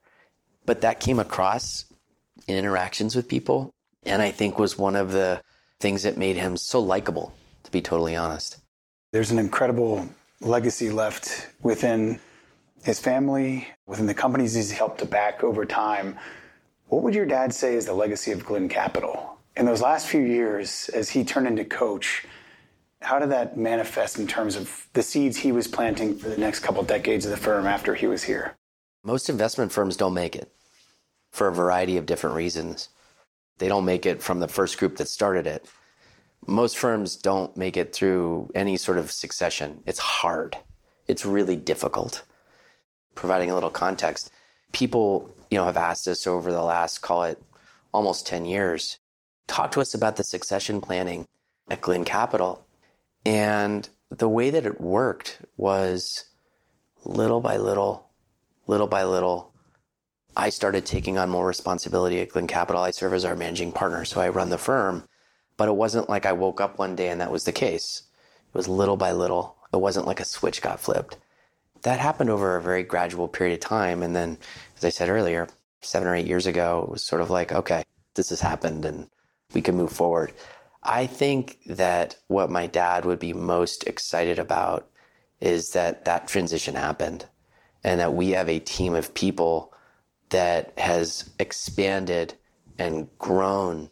but that came across in interactions with people and i think was one of the things that made him so likable to be totally honest There's an incredible legacy left within his family, within the companies he's helped to back over time. What would your dad say is the legacy of Glynn Capital? In those last few years, as he turned into coach, how did that manifest in terms of the seeds he was planting for the next couple decades of the firm after he was here? Most investment firms don't make it for a variety of different reasons. They don't make it from the first group that started it. Most firms don't make it through any sort of succession. It's hard. It's really difficult. Providing a little context, people, you know, have asked us over the last, call it almost 10 years, talk to us about the succession planning at Glynn Capital. And the way that it worked was little by little, little by little, I started taking on more responsibility at Glynn Capital. I serve as our managing partner, so I run the firm. But it wasn't like I woke up one day and that was the case. It was little by little. It wasn't like a switch got flipped. that happened over a very gradual period of time. And then, as I said earlier, seven or eight years ago, it was sort of like, okay, this has happened and we can move forward. I think that what my dad would be most excited about is that that transition happened and that we have a team of people that has expanded and grown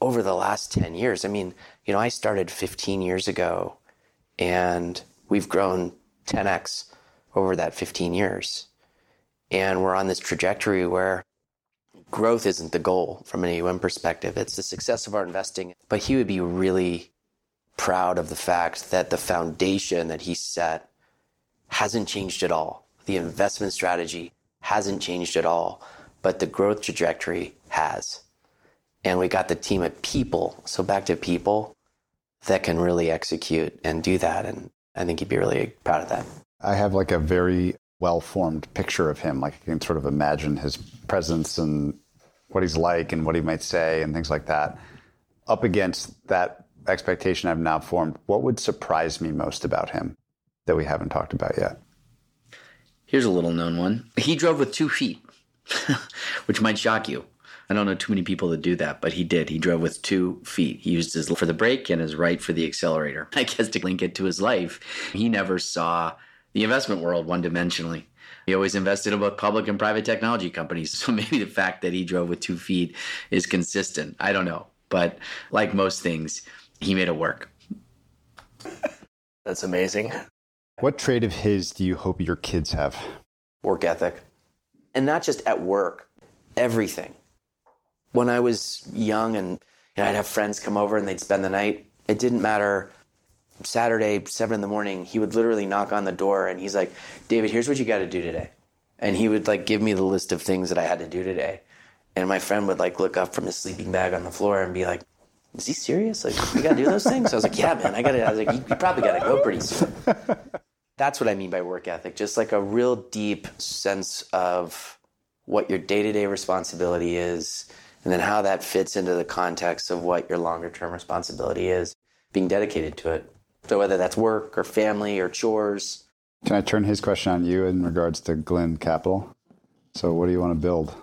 over the last 10 years. I mean, you know, I started 15 years ago and we've grown 10x over that 15 years. And we're on this trajectory where growth isn't the goal from an AUM perspective. It's the success of our investing. But he would be really proud of the fact that the foundation that he set hasn't changed at all. The investment strategy hasn't changed at all, but the growth trajectory has. And we got the team of people. So back to people that can really execute and do that. And I think he'd be really proud of that. I have like a very well formed picture of him. Like I can sort of imagine his presence and what he's like and what he might say and things like that. Up against that expectation I've now formed, what would surprise me most about him that we haven't talked about yet? Here's a little known one. He drove with two feet, (laughs) which might shock you. I don't know too many people that do that, but he did. He drove with two feet. He used his left for the brake and his right for the accelerator. (laughs) I guess to link it to his life, he never saw the investment world one dimensionally. He always invested in both public and private technology companies. (laughs) So maybe the fact that he drove with two feet is consistent. I don't know. But like most things, he made it work. That's amazing. What trait of his do you hope your kids have? Work ethic. And not just at work, everything when I was young and you know, I'd have friends come over and they'd spend the night, it didn't matter. Saturday, seven in the morning, he would literally knock on the door and he's like, David, here's what you got to do today. And he would like give me the list of things that I had to do today. And my friend would like look up from his sleeping bag on the floor and be like, is he serious? Like, we got to do those things? I was like, yeah, man, I got to, I was like, you, you probably got to go pretty soon. That's what I mean by work ethic. Just like a real deep sense of what your day to day responsibility is and then how that fits into the context of what your longer term responsibility is, being dedicated to it. So whether that's work or family or chores. Can I turn his question on you in regards to Glynn Capital? So what do you want to build?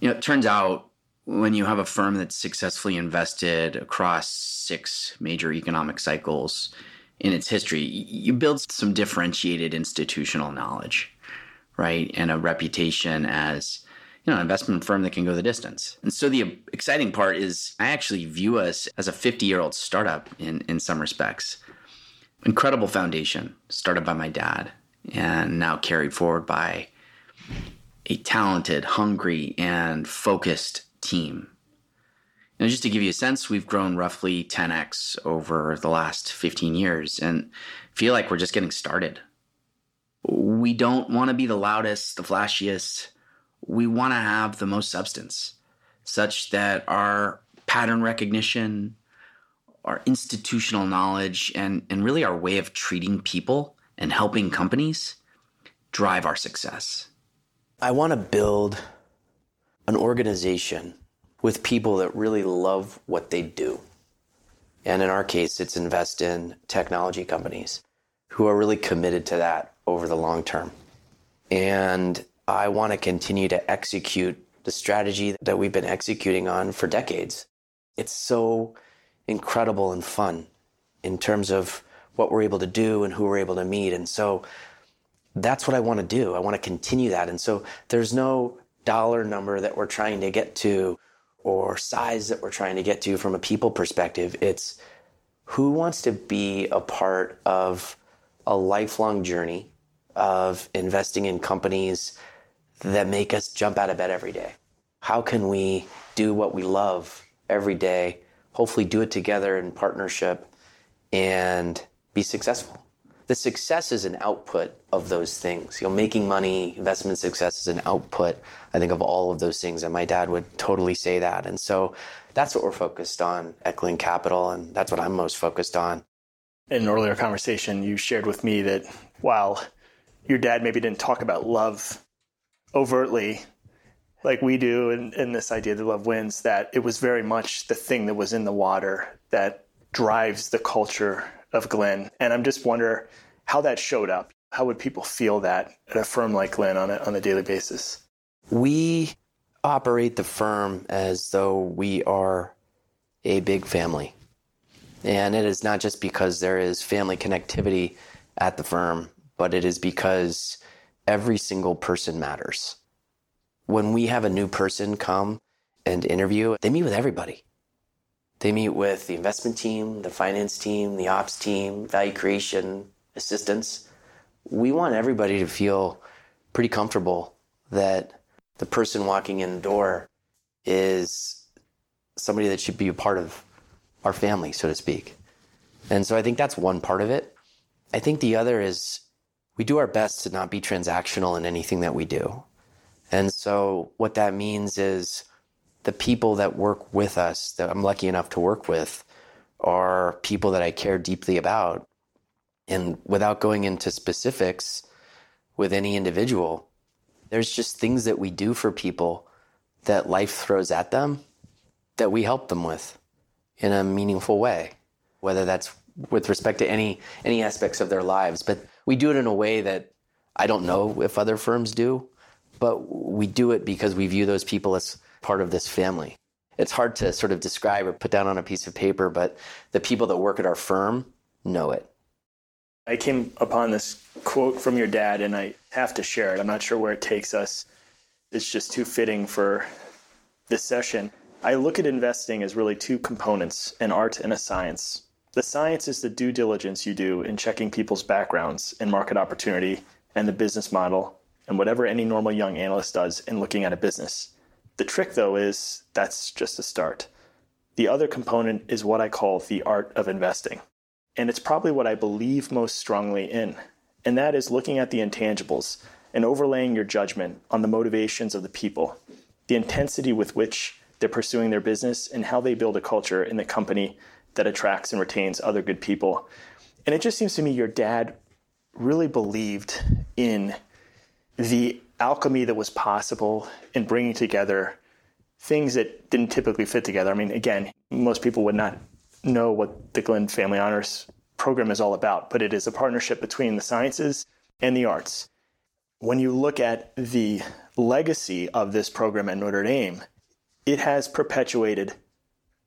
You know, it turns out when you have a firm that's successfully invested across six major economic cycles in its history, you build some differentiated institutional knowledge, right? And a reputation as you know, an investment firm that can go the distance. And so the exciting part is I actually view us as a 50 year old startup in, in some respects. Incredible foundation started by my dad and now carried forward by a talented, hungry, and focused team. And just to give you a sense, we've grown roughly 10x over the last 15 years and feel like we're just getting started. We don't want to be the loudest, the flashiest, we want to have the most substance such that our pattern recognition, our institutional knowledge, and, and really our way of treating people and helping companies drive our success. I want to build an organization with people that really love what they do. And in our case, it's invest in technology companies who are really committed to that over the long term. And I want to continue to execute the strategy that we've been executing on for decades. It's so incredible and fun in terms of what we're able to do and who we're able to meet. And so that's what I want to do. I want to continue that. And so there's no dollar number that we're trying to get to or size that we're trying to get to from a people perspective. It's who wants to be a part of a lifelong journey of investing in companies that make us jump out of bed every day? How can we do what we love every day, hopefully do it together in partnership and be successful? The success is an output of those things. You know, making money, investment success is an output, I think, of all of those things. And my dad would totally say that. And so that's what we're focused on at Glynn Capital, and that's what I'm most focused on. In an earlier conversation, you shared with me that while your dad maybe didn't talk about love overtly like we do in, in this idea that love wins that it was very much the thing that was in the water that drives the culture of Glynn. And I'm just wonder how that showed up. How would people feel that at a firm like Glynn on a, on a daily basis? We operate the firm as though we are a big family. And it is not just because there is family connectivity at the firm, but it is because every single person matters. When we have a new person come and interview, they meet with everybody. They meet with the investment team, the finance team, the ops team, value creation, assistants. We want everybody to feel pretty comfortable that the person walking in the door is somebody that should be a part of our family, so to speak. And so I think that's one part of it. I think the other is we do our best to not be transactional in anything that we do. And so what that means is the people that work with us that I'm lucky enough to work with are people that I care deeply about. And without going into specifics with any individual, there's just things that we do for people that life throws at them that we help them with in a meaningful way, whether that's with respect to any any aspects of their lives. But we do it in a way that I don't know if other firms do, but we do it because we view those people as part of this family. It's hard to sort of describe or put down on a piece of paper, but the people that work at our firm know it. I came upon this quote from your dad, and I have to share it. I'm not sure where it takes us. It's just too fitting for this session. I look at investing as really two components an art and a science. The science is the due diligence you do in checking people's backgrounds and market opportunity and the business model and whatever any normal young analyst does in looking at a business. The trick, though, is that's just a start. The other component is what I call the art of investing. And it's probably what I believe most strongly in, and that is looking at the intangibles and overlaying your judgment on the motivations of the people, the intensity with which they're pursuing their business, and how they build a culture in the company that attracts and retains other good people. And it just seems to me your dad really believed in the alchemy that was possible in bringing together things that didn't typically fit together. I mean, again, most people would not know what the Glynn Family Honors program is all about, but it is a partnership between the sciences and the arts. When you look at the legacy of this program at Notre Dame, it has perpetuated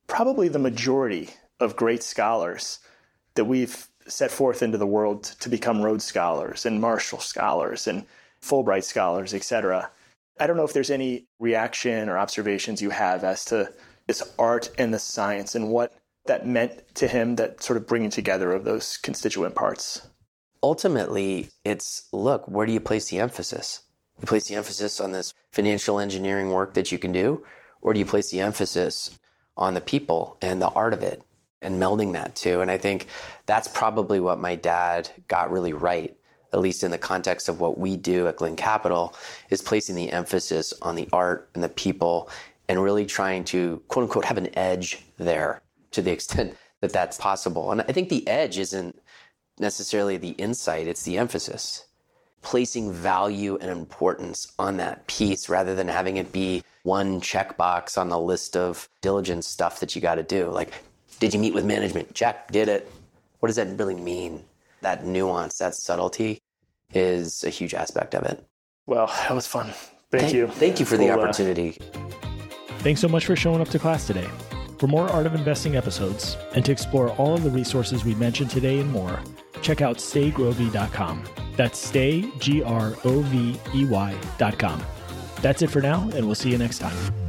probably the majority of great scholars that we've set forth into the world to become Rhodes Scholars and Marshall Scholars and Fulbright Scholars, etc. I don't know if there's any reaction or observations you have as to this art and the science and what that meant to him, that sort of bringing together of those constituent parts. Ultimately, it's look, where do you place the emphasis? You place the emphasis on this financial engineering work that you can do, or do you place the emphasis on the people and the art of it and melding that too? And I think that's probably what my dad got really right at least in the context of what we do at Glynn Capital, is placing the emphasis on the art and the people and really trying to quote unquote have an edge there to the (laughs) extent that that's possible. And I think the edge isn't necessarily the insight, it's the emphasis. Placing value and importance on that piece rather than having it be one checkbox on the list of diligence stuff that you got to do. Like, did you meet with management? Check, did it. What does that really mean? That nuance, that subtlety is a huge aspect of it. Well, that was fun. Thank, thank you. Thank you for the uh, opportunity. Uh, thanks so much for showing up to class today. For more Art of Investing episodes and to explore all of the resources we mentioned today and more, check out staygrovey.com. That's stay, G R O V E Y.com. That's it for now, and we'll see you next time.